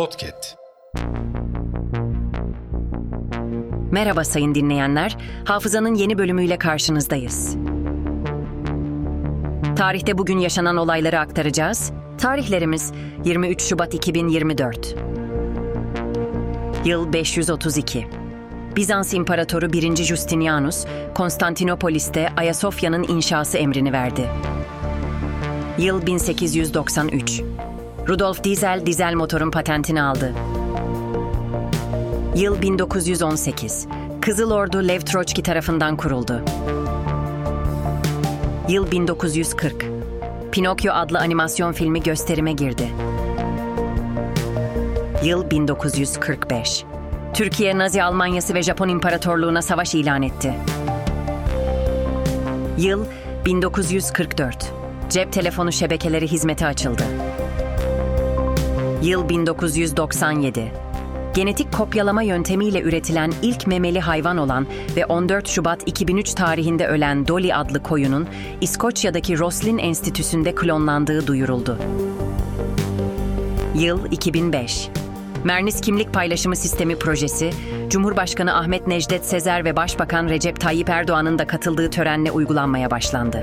Podcast. Merhaba sayın dinleyenler. Hafızanın yeni bölümüyle karşınızdayız. Tarihte bugün yaşanan olayları aktaracağız. Tarihlerimiz 23 Şubat 2024. Yıl 532. Bizans İmparatoru 1. Justinianus, Konstantinopolis'te Ayasofya'nın inşası emrini verdi. Yıl 1893. Rudolf Diesel dizel motorun patentini aldı. Yıl 1918. Kızıl Ordu Lev Troçki tarafından kuruldu. Yıl 1940. Pinokyo adlı animasyon filmi gösterime girdi. Yıl 1945. Türkiye Nazi Almanyası ve Japon İmparatorluğu'na savaş ilan etti. Yıl 1944. Cep telefonu şebekeleri hizmete açıldı. Yıl 1997. Genetik kopyalama yöntemiyle üretilen ilk memeli hayvan olan ve 14 Şubat 2003 tarihinde ölen Dolly adlı koyunun İskoçya'daki Roslin Enstitüsü'nde klonlandığı duyuruldu. Yıl 2005. Mernis Kimlik Paylaşımı Sistemi projesi, Cumhurbaşkanı Ahmet Necdet Sezer ve Başbakan Recep Tayyip Erdoğan'ın da katıldığı törenle uygulanmaya başlandı.